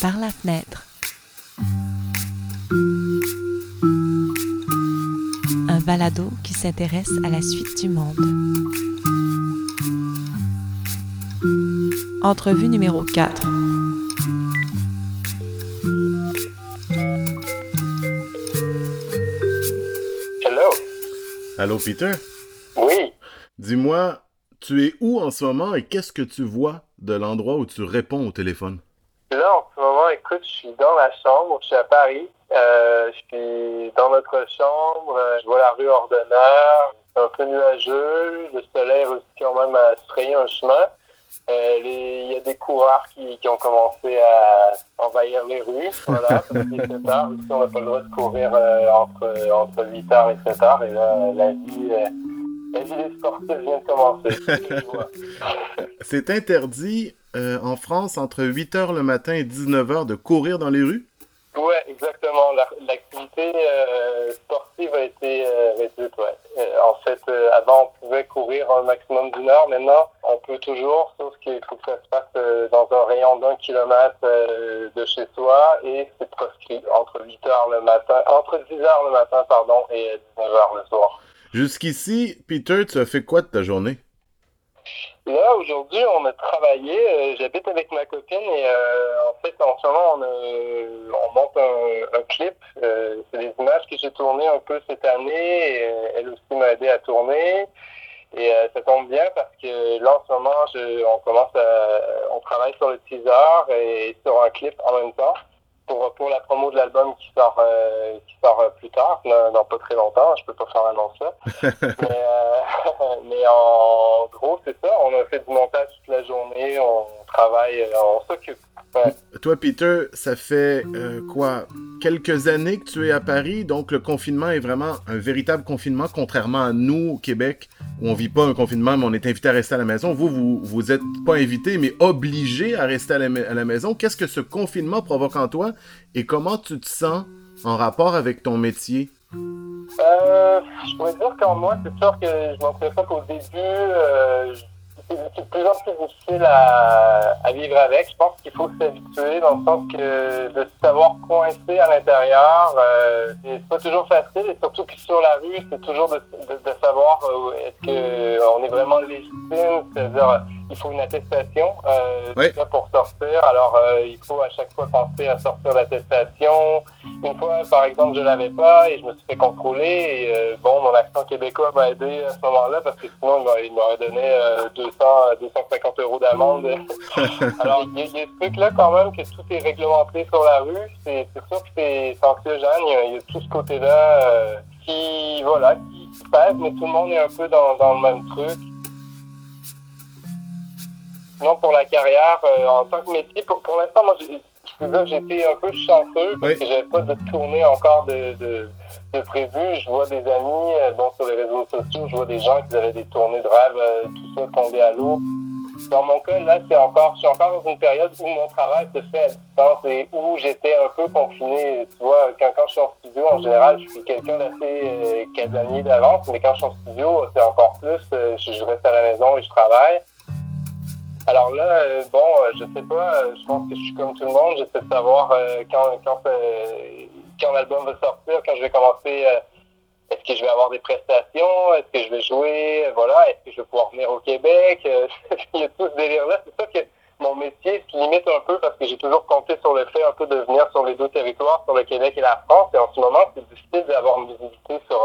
par la fenêtre. Un balado qui s'intéresse à la suite du monde. Entrevue numéro 4. Hello. Allô, Peter? Oui. Dis-moi, tu es où en ce moment et qu'est-ce que tu vois de l'endroit où tu réponds au téléphone? Là, en ce moment, écoute, je suis dans la chambre, je suis à Paris. Euh, je suis dans notre chambre, euh, je vois la rue Ordonneur, c'est un peu nuageux, le soleil réussit quand même à se un chemin. Euh, Il y a des coureurs qui, qui ont commencé à envahir les rues, voilà, parce qu'il est 7 heures. Ici, on n'a pas le droit de courir euh, entre, entre 8 heures et 7 heures, et là, la vie, c'est interdit euh, en France entre 8h le matin et 19h de courir dans les rues? Ouais, exactement. La- L'activité euh, sportive a été euh, réduite. Ouais. En fait, avant, on pouvait courir un maximum d'une heure. Maintenant, on peut toujours, sauf qu'il faut que ça se passe dans un rayon d'un kilomètre de chez soi et c'est proscrit entre 8 heures le matin, entre 10 heures le matin, pardon, et 19 heures le soir. Jusqu'ici, Peter, tu as fait quoi de ta journée? Là, aujourd'hui, on a travaillé. euh, J'habite avec ma copine et euh, en fait, en ce moment, on, on monte un, un clip. Euh, c'est des images que j'ai tournées un peu cette année. Et, euh, elle aussi m'a aidé à tourner. Et euh, ça tombe bien parce que là, en ce moment, je- on commence à, on travaille sur le teaser et sur un clip en même temps pour, pour la promo de l'album qui sort, euh, qui sort euh, plus tard, dans, dans pas très longtemps. Je peux pas faire l'annonce là. mais, euh, mais en gros, c'est ça. On a fait du montage toute la journée. On travaille, on s'occupe. Ouais. Toi, Peter, ça fait euh, quoi? Quelques années que tu es à Paris, donc le confinement est vraiment un véritable confinement, contrairement à nous au Québec, on vit pas un confinement, mais on est invité à rester à la maison. Vous, vous, vous êtes pas invité, mais obligé à rester à la, maison. Qu'est-ce que ce confinement provoque en toi et comment tu te sens en rapport avec ton métier? Euh, je pourrais dire qu'en moi, c'est sûr que je m'en pas qu'au début, euh, c'est de plus en plus difficile à, à vivre avec. Je pense qu'il faut s'habituer dans le sens que de savoir coincé à l'intérieur, euh, c'est pas toujours facile et surtout que sur la rue, c'est toujours de, de, de savoir euh, est-ce que on est vraiment légitime, c'est-à-dire il faut une attestation euh, Oui. pour sortir. Alors euh, il faut à chaque fois penser à sortir l'attestation. Une fois, par exemple, je l'avais pas et je me suis fait contrôler. Et, euh, bon, mon accent québécois m'a aidé à ce moment-là parce que sinon, il m'aurait- donné euh, 200, 250 euros d'amende. Alors, il y, a- il y a ce truc-là quand même que tout est réglementé sur la rue. C'est c'est sûr que c'est anxiogène. Il y, a, il y a tout ce côté-là euh, qui, voilà, qui se passe, mais tout le monde est un peu dans, dans le même truc. Sinon, pour la carrière, euh, en tant que métier, pour, pour l'instant, moi, été un peu chanceux parce Oui. que j'avais pas de tournée encore de, de, de prévu. Je vois des amis, euh, bon, sur les réseaux sociaux, je vois des gens qui avaient des tournées de rêve, euh, tout ça tombé à l'eau. Dans mon cas, là, c'est encore, je suis encore dans une période où mon travail se fait à distance et où j'étais un peu confiné. Tu vois, quand, quand je suis en studio, en général, je suis quelqu'un d'assez euh, casanier d'avance, mais quand je suis en studio, c'est encore plus. euh, je, je reste à la maison et je travaille. Alors là, euh, bon, euh, je sais pas, euh, je pense que je suis comme tout le monde, j'essaie de savoir quand, quand, quand l'album va sortir, quand je vais commencer, est-ce que je vais avoir des prestations, est-ce que je vais jouer, voilà, est-ce que je vais pouvoir venir au Québec, il y a tout ce délire-là, c'est ça que mon métier se limite un peu parce que j'ai toujours compté sur le fait un peu de venir sur les deux territoires, sur le Québec et la France, et en ce moment, c'est difficile d'avoir une visibilité sur...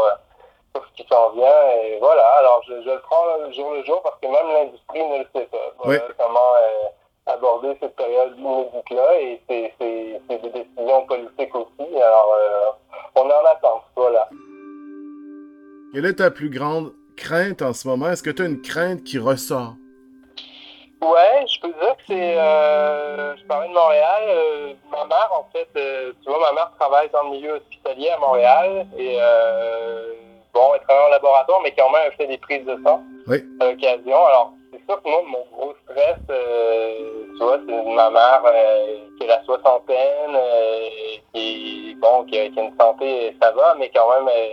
ce qui s'en vient. Et voilà, alors je, je le prends là, jour le jour parce que même l'industrie ne le sait pas. Voilà Oui. comment euh, aborder cette période inédite-là et c'est des décisions politiques aussi. Alors, euh, on est en attente, voilà. Quelle est ta plus grande crainte en ce moment? Est-ce que tu as une crainte qui ressort? Ouais, je peux dire que c'est. Euh, je parlais de Montréal. euh, ma mère, en fait, tu vois, ma mère travaille dans le milieu hospitalier à Montréal et bon, elle travaille en laboratoire, mais quand même, elle fait des prises de sang Oui. à l'occasion. Alors, c'est sûr que moi, mon gros stress, euh, tu vois, c'est ma mère euh, qui a la soixantaine, euh, qui, bon, qui a, qui a une santé, ça va, mais quand même. euh,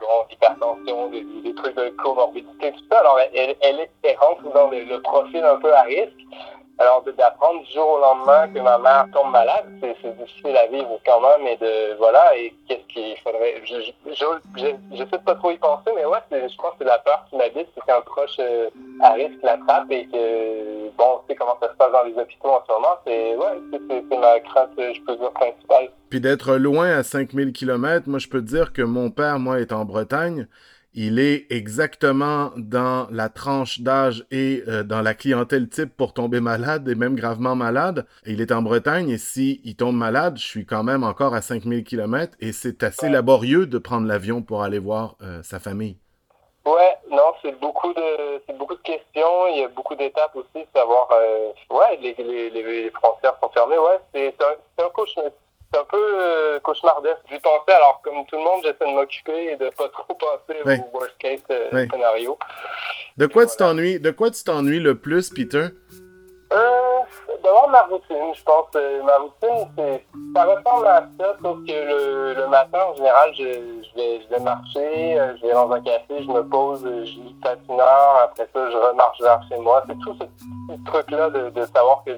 bon, hypertension, des, des trucs de comorbidité, tout ça. Alors, elle, elle, elle rentre dans le, le profil un peu à risque. Alors, d'apprendre du jour au lendemain que ma mère tombe malade, c'est difficile à vivre quand même. Et de, voilà, et qu'est-ce qu'il faudrait. Je, je, sais pas trop y penser, mais ouais, je pense que c'est la peur qui m'habite, c'est qu'un proche euh, à risque l'attrape et que, bon, tu sais comment ça se passe dans les hôpitaux en ce moment. C'est, ouais, c'est ma crainte, je peux dire, principale. Puis d'être loin à 5000 km, moi, je peux te dire que mon père, moi, est en Bretagne il est exactement dans la tranche d'âge et euh, dans la clientèle type pour tomber malade et même gravement malade. il est en Bretagne et si il tombe malade, je suis quand même encore à 5000 km et c'est assez laborieux de prendre l'avion pour aller voir euh, sa famille. Ouais, non, c'est beaucoup de c'est beaucoup de questions, il y a beaucoup d'étapes aussi, savoir euh, ouais, les, les, les, frontières sont fermées, ouais, c'est un, un cauchemar c'est un peu euh, cauchemardesque. J'y pensais, alors comme tout le monde, j'essaie de m'occuper et de pas trop penser au worst case euh, scénario. De quoi tu t'ennuies De quoi tu t'ennuies le plus, Peter? Euh, D'abord ma routine, je pense. Euh, ma routine, c'est ça ressemble à ça, sauf que le, le matin, en général, je, je, vais, je vais marcher, je vais dans un café, je me pose, je lis heure, après ça, je remarche vers chez moi. C'est tout ce petit truc-là de, de savoir que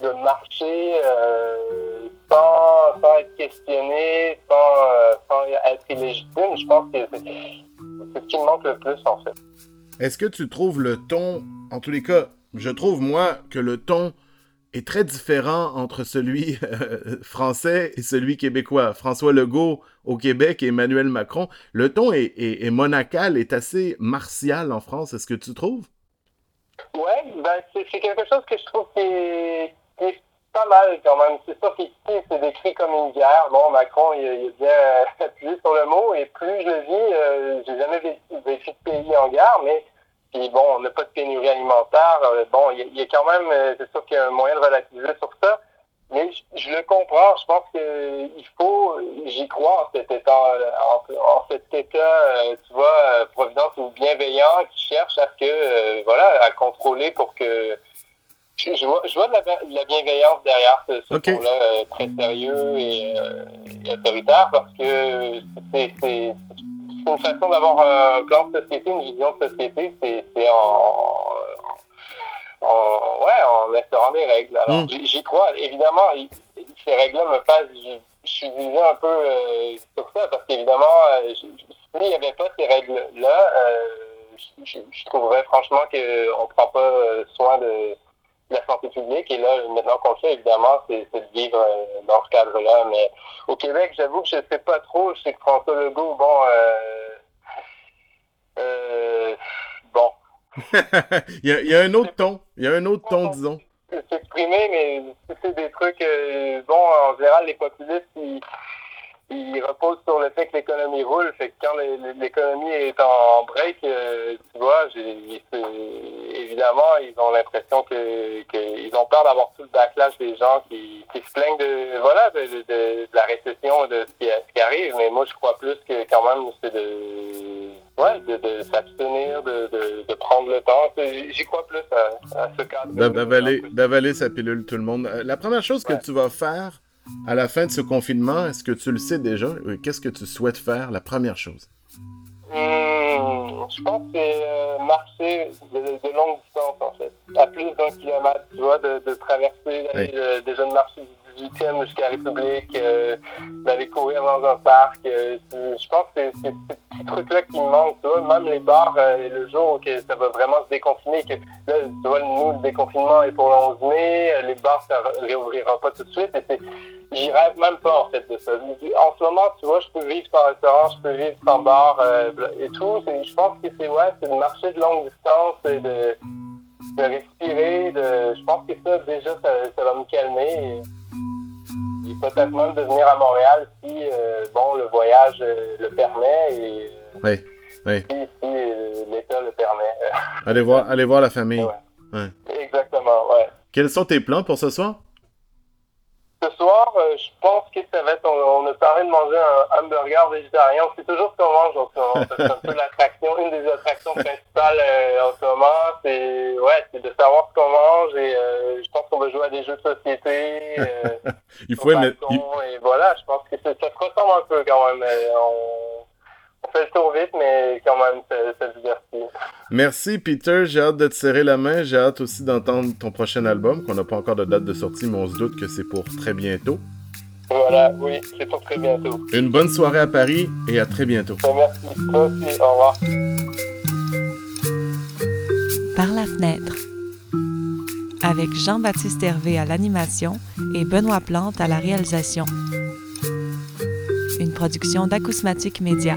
de marcher euh, sans, sans, être questionné, sans, euh, sans, être illégitime, je pense que c'est ce qui me manque le plus en fait. Est-ce que tu trouves le ton, en tous les cas, je trouve moi que le ton est très différent entre celui euh, français et celui québécois? François Legault au Québec et Emmanuel Macron. Le ton est, est, est monacal, est assez martial en France. Est-ce que tu trouves? Oui, ben c'est quelque chose que je trouve qui est, pas mal quand même. C'est sûr qu'ici, c'est décrit comme une guerre. Bon, Macron, il, il a bien appuyé sur le mot, et plus je vis, euh, j'ai jamais vécu, de pays en guerre, mais puis bon, on n'a pas de pénurie alimentaire. Euh, bon, il y, a quand même, euh, c'est sûr qu'il y a un moyen de relativiser sur ça. Mais je, le comprends. Je pense qu'il faut, j'y crois en cet état, en, en cet état, tu vois, providence ou bienveillant qui cherche à ce que, voilà, à contrôler pour que je, vois, je vois de, la, bienveillance derrière ce, ce là euh, très sérieux et, euh, et, autoritaire parce que c'est une façon d'avoir un plan de société, une vision de société, c'est en, en, ouais, en instaurant des règles. Alors, mm. j'y crois. Évidemment, ces règles-là me passent. Je, je, suis divisé un peu euh, sur ça parce qu'évidemment, euh, s'il n'y avait pas ces règles-là, euh, je, je, trouverais franchement qu'on ne prend pas soin de la santé publique. Et là, maintenant qu'on le fait, évidemment, c'est de vivre euh, dans ce cadre-là. Mais au Québec, j'avoue que je ne sais pas trop. Je sais que François Legault, bon, euh, euh, bon. il, y a, il, y a, un autre ton. Il y a un autre ton, disons. S'exprimer, mais c'est des trucs, bon, en général, les populistes, ils il repose sur le fait que l'économie roule. Fait que quand l'économie est en break, euh, tu vois, évidemment, ils ont l'impression que qu'ils ont peur d'avoir tout le backlash des gens qui, qui se plaignent de voilà de, de, de, la récession, de ce qui, ce qui, arrive. Mais moi, je crois plus que quand même, c'est de ouais, de, s'abstenir, de, prendre le temps. J'y crois plus à, ce cadre. D'avaler sa pilule, tout le monde. Euh, la première chose que tu vas faire à la fin de ce confinement, est-ce que tu le sais déjà? Qu'est-ce que tu souhaites faire, la première chose? Hmm, je pense que c'est euh, marcher de, de, longue distance, en fait. À plus d'un kilomètre, tu vois, de, de traverser, oui. déjà de marcher 18e jusqu'à la République, euh, d'aller courir dans un parc. Euh, je pense que c'est ces petits trucs-là qui me manquent, tu vois. Même les bars, euh, le jour où ça va vraiment se déconfiner, que là, tu vois, nous, le déconfinement est pour le 11 mai, les bars, ça réouvrira pas tout de suite. Et J'y rêve même pas, en fait, de ça. En ce moment, tu vois, je peux vivre sans restaurant, je peux vivre sans bar et tout. Je pense que c'est, ouais, c'est de marcher de longue distance et de, de respirer. De, je pense que ça, déjà, ça, ça va me calmer. Et peut-être même de venir à Montréal si euh, bon le voyage euh, le permet et oui, oui. si, si euh, l'État le permet. allez voir, allez voir la famille. Ouais. Ouais. Exactement, ouais. Quels sont tes plans pour ce soir? Soir, je pense que ça va être. On, on, a parlé de manger un hamburger végétarien. C'est toujours ce qu'on mange en ce moment. C'est un peu l'attraction, une des attractions principales euh, en ce moment. C'est ouais, c'est de savoir ce qu'on mange et euh, je pense qu'on va jouer à des jeux de société. Euh, il faut aimer. Et voilà, je pense que ça se ressemble un peu quand même. On fait le tour vite, mais quand même. Merci, Peter. J'ai hâte de te serrer la main. J'ai hâte aussi d'entendre ton prochain album, qu'on n'a pas encore de date de sortie, mais on se doute que c'est pour très bientôt. Voilà, oui, c'est pour très bientôt. Une bonne soirée à Paris et à très bientôt. Ben, merci. Toi aussi, au revoir. Par la fenêtre. Avec Jean-Baptiste Hervé à l'animation et Benoît Plante à la réalisation. Une production d'Acousmatique Média.